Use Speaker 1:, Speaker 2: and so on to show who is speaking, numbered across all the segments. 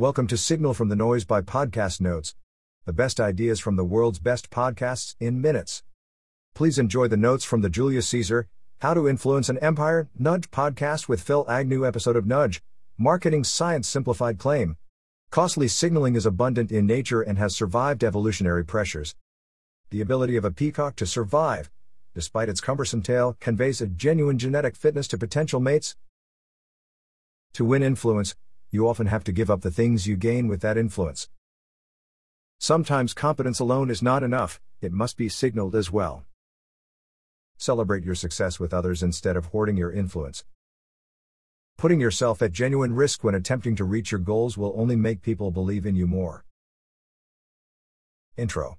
Speaker 1: Welcome to Signal from the Noise by Podcast Notes. The best ideas from the world's best podcasts in minutes. Please enjoy the notes from the Julius Caesar, How to Influence an Empire, Nudge podcast with Phil Agnew episode of Nudge, Marketing Science Simplified Claim. Costly signaling is abundant in nature and has survived evolutionary pressures. The ability of a peacock to survive, despite its cumbersome tail, conveys a genuine genetic fitness to potential mates. To win influence, you often have to give up the things you gain with that influence. Sometimes competence alone is not enough, it must be signaled as well. Celebrate your success with others instead of hoarding your influence. Putting yourself at genuine risk when attempting to reach your goals will only make people believe in you more. Intro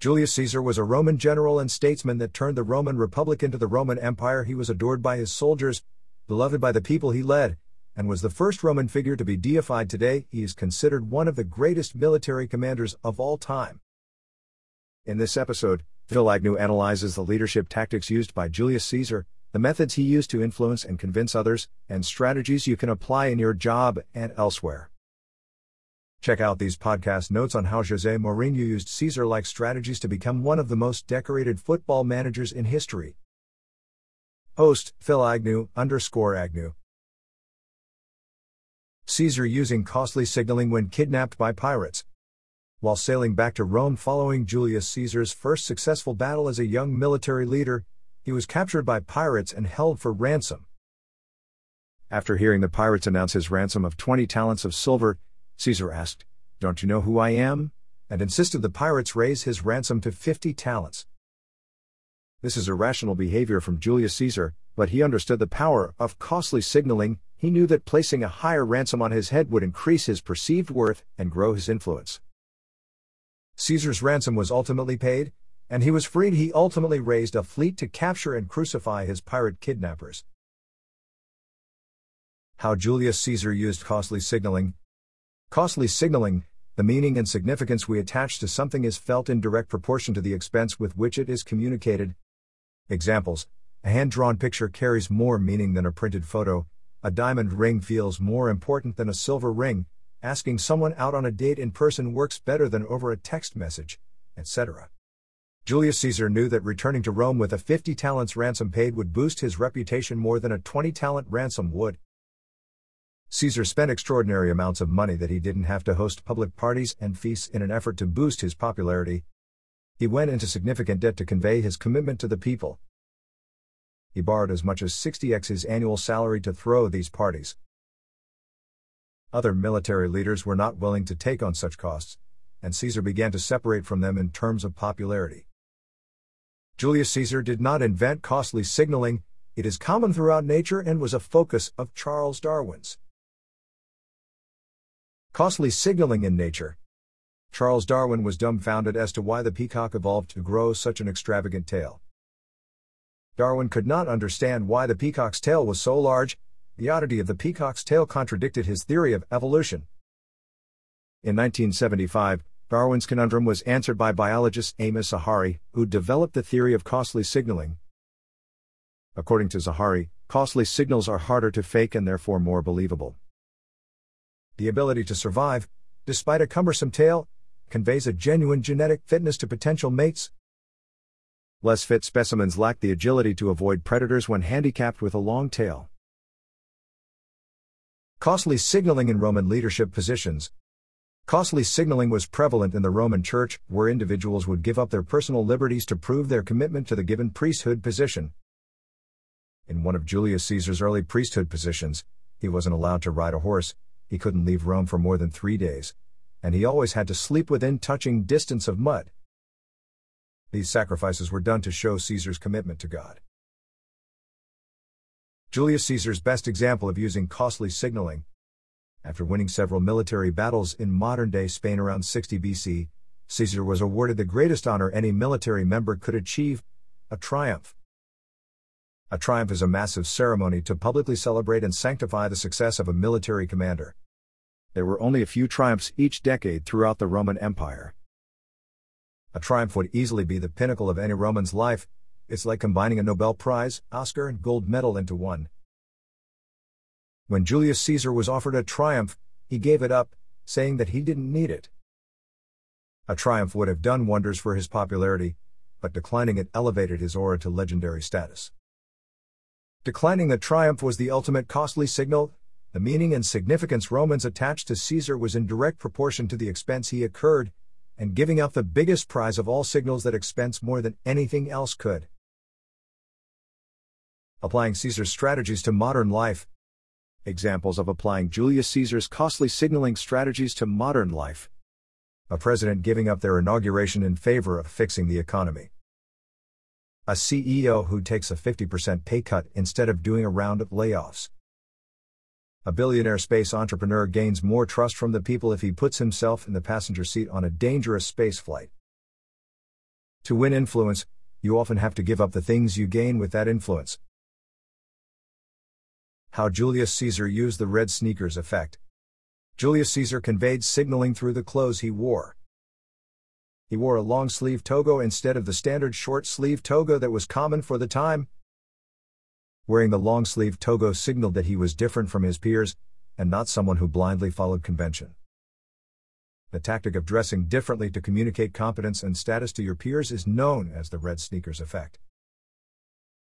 Speaker 1: Julius Caesar was a Roman general and statesman that turned the Roman Republic into the Roman Empire. He was adored by his soldiers, beloved by the people he led, and was the first Roman figure to be deified today, he is considered one of the greatest military commanders of all time. In this episode, Phil Agnew analyzes the leadership tactics used by Julius Caesar, the methods he used to influence and convince others, and strategies you can apply in your job and elsewhere. Check out these podcast notes on how Jose Mourinho used Caesar like strategies to become one of the most decorated football managers in history. Host Phil Agnew underscore Agnew. Caesar using costly signaling when kidnapped by pirates. While sailing back to Rome following Julius Caesar's first successful battle as a young military leader, he was captured by pirates and held for ransom. After hearing the pirates announce his ransom of 20 talents of silver, Caesar asked, Don't you know who I am? and insisted the pirates raise his ransom to 50 talents. This is irrational behavior from Julius Caesar, but he understood the power of costly signaling he knew that placing a higher ransom on his head would increase his perceived worth and grow his influence. Caesar's ransom was ultimately paid, and he was freed. He ultimately raised a fleet to capture and crucify his pirate kidnappers. How Julius Caesar used costly signaling. Costly signaling, the meaning and significance we attach to something is felt in direct proportion to the expense with which it is communicated. Examples A hand drawn picture carries more meaning than a printed photo, a diamond ring feels more important than a silver ring, asking someone out on a date in person works better than over a text message, etc. Julius Caesar knew that returning to Rome with a 50 talents ransom paid would boost his reputation more than a 20 talent ransom would. Caesar spent extraordinary amounts of money that he didn't have to host public parties and feasts in an effort to boost his popularity. He went into significant debt to convey his commitment to the people he borrowed as much as 60x his annual salary to throw these parties. Other military leaders were not willing to take on such costs, and Caesar began to separate from them in terms of popularity. Julius Caesar did not invent costly signaling, it is common throughout nature and was a focus of Charles Darwin's. Costly signaling in nature. Charles Darwin was dumbfounded as to why the peacock evolved to grow such an extravagant tail. Darwin could not understand why the peacock's tail was so large, the oddity of the peacock's tail contradicted his theory of evolution. In 1975, Darwin's conundrum was answered by biologist Amos Zahavi, who developed the theory of costly signaling. According to Zahavi, costly signals are harder to fake and therefore more believable. The ability to survive, despite a cumbersome tail, conveys a genuine genetic fitness to potential mates, Less fit specimens lack the agility to avoid predators when handicapped with a long tail. Costly signaling in Roman leadership positions. Costly signaling was prevalent in the Roman Church, where individuals would give up their personal liberties to prove their commitment to the given priesthood position. In one of Julius Caesar's early priesthood positions, he wasn't allowed to ride a horse, he couldn't leave Rome for more than three days, and he always had to sleep within touching distance of mud. These sacrifices were done to show Caesar's commitment to God. Julius Caesar's best example of using costly signaling. After winning several military battles in modern day Spain around 60 BC, Caesar was awarded the greatest honor any military member could achieve a triumph. A triumph is a massive ceremony to publicly celebrate and sanctify the success of a military commander. There were only a few triumphs each decade throughout the Roman Empire. A triumph would easily be the pinnacle of any Roman's life, it's like combining a Nobel Prize, Oscar, and gold medal into one. When Julius Caesar was offered a triumph, he gave it up, saying that he didn't need it. A triumph would have done wonders for his popularity, but declining it elevated his aura to legendary status. Declining the triumph was the ultimate costly signal. The meaning and significance Romans attached to Caesar was in direct proportion to the expense he incurred, and giving up the biggest prize of all signals that expense more than anything else could. Applying Caesar's strategies to modern life. Examples of applying Julius Caesar's costly signaling strategies to modern life. A president giving up their inauguration in favor of fixing the economy. A CEO who takes a 50% pay cut instead of doing a round of layoffs. A billionaire space entrepreneur gains more trust from the people if he puts himself in the passenger seat on a dangerous space flight. To win influence, you often have to give up the things you gain with that influence. How Julius Caesar used the red sneakers effect. Julius Caesar conveyed signaling through the clothes he wore. He wore a long sleeve toga instead of the standard short sleeve toga that was common for the time. Wearing the long sleeve toga signaled that he was different from his peers, and not someone who blindly followed convention. The tactic of dressing differently to communicate competence and status to your peers is known as the red sneakers effect.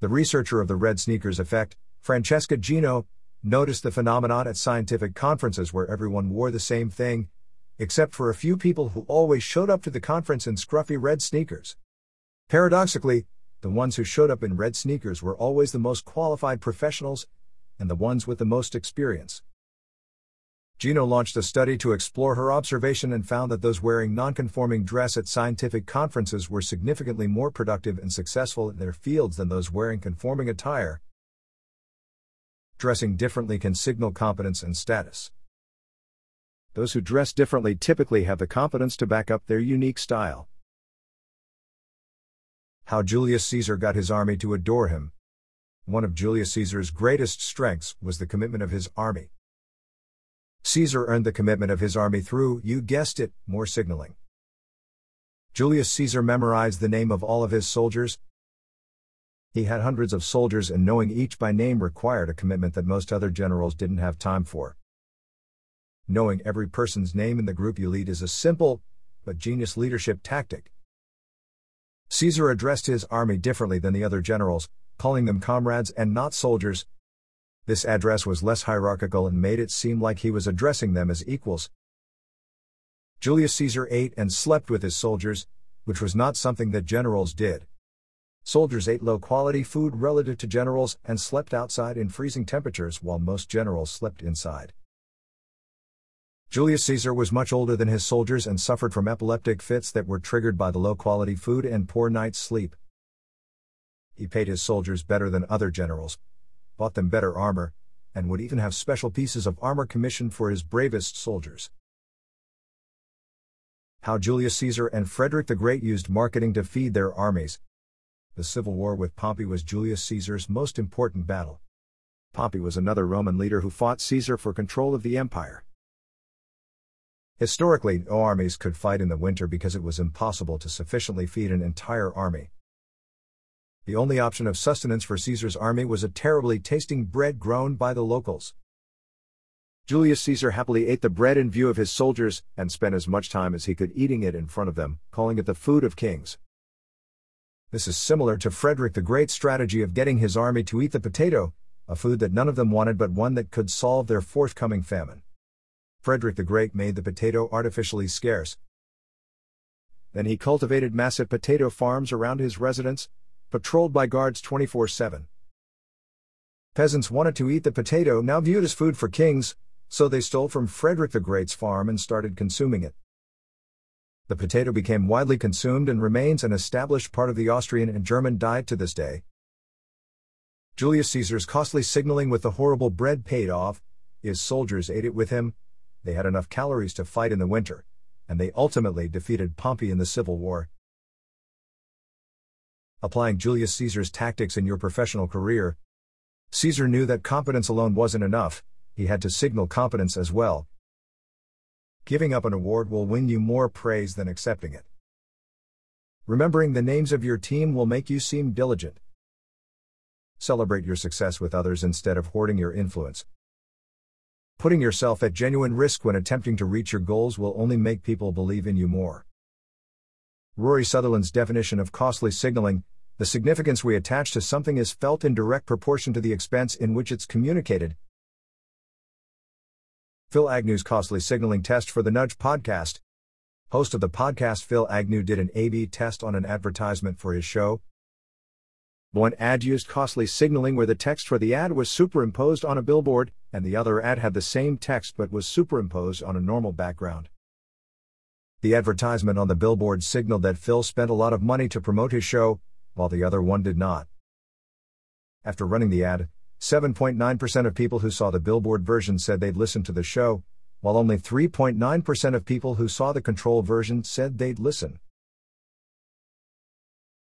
Speaker 1: The researcher of the red sneakers effect, Francesca Gino, noticed the phenomenon at scientific conferences where everyone wore the same thing, except for a few people who always showed up to the conference in scruffy red sneakers. Paradoxically, the ones who showed up in red sneakers were always the most qualified professionals and the ones with the most experience. Gino launched a study to explore her observation and found that those wearing nonconforming dress at scientific conferences were significantly more productive and successful in their fields than those wearing conforming attire, dressing differently can signal competence and status. Those who dress differently typically have the competence to back up their unique style. How Julius Caesar got his army to adore him. One of Julius Caesar's greatest strengths was the commitment of his army. Caesar earned the commitment of his army through, you guessed it, more signaling. Julius Caesar memorized the name of all of his soldiers, he had hundreds of soldiers, and knowing each by name required a commitment that most other generals didn't have time for. Knowing every person's name in the group you lead is a simple, but genius leadership tactic. Caesar addressed his army differently than the other generals, calling them comrades and not soldiers. This address was less hierarchical and made it seem like he was addressing them as equals. Julius Caesar ate and slept with his soldiers, which was not something that generals did. Soldiers ate low quality food relative to generals and slept outside in freezing temperatures while most generals slept inside. Julius Caesar was much older than his soldiers and suffered from epileptic fits that were triggered by the low quality food and poor night's sleep. He paid his soldiers better than other generals, bought them better armor, and would even have special pieces of armor commissioned for his bravest soldiers. How Julius Caesar and Frederick the Great used marketing to feed their armies, the civil war with Pompey was Julius Caesar's most important battle. Pompey was another Roman leader who fought Caesar for control of the empire. Historically, no armies could fight in the winter because it was impossible to sufficiently feed an entire army. The only option of sustenance for Caesar's army was a terribly tasting bread grown by the locals. Julius Caesar happily ate the bread in view of his soldiers, and spent as much time as he could eating it in front of them, calling it the food of kings. This is similar to Frederick the Great's strategy of getting his army to eat the potato, a food that none of them wanted but one that could solve their forthcoming famine. Frederick the Great made the potato artificially scarce. Then he cultivated massive potato farms around his residence, patrolled by guards 24 7. Peasants wanted to eat the potato now viewed as food for kings, so they stole from Frederick the Great's farm and started consuming it. The potato became widely consumed and remains an established part of the Austrian and German diet to this day. Julius Caesar's costly signaling with the horrible bread paid off. His soldiers ate it with him. They had enough calories to fight in the winter, and they ultimately defeated Pompey in the Civil War. Applying Julius Caesar's tactics in your professional career. Caesar knew that competence alone wasn't enough, he had to signal competence as well, Giving up an award will win you more praise than accepting it. Remembering the names of your team will make you seem diligent. Celebrate your success with others instead of hoarding your influence. Putting yourself at genuine risk when attempting to reach your goals will only make people believe in you more. Rory Sutherland's definition of costly signaling the significance we attach to something is felt in direct proportion to the expense in which it's communicated. Phil Agnew's costly signaling test for the Nudge podcast. Host of the podcast, Phil Agnew, did an A B test on an advertisement for his show. One ad used costly signaling where the text for the ad was superimposed on a billboard, and the other ad had the same text but was superimposed on a normal background. The advertisement on the billboard signaled that Phil spent a lot of money to promote his show, while the other one did not. After running the ad, 7.9% of people who saw the billboard version said they'd listen to the show, while only 3.9% of people who saw the control version said they'd listen.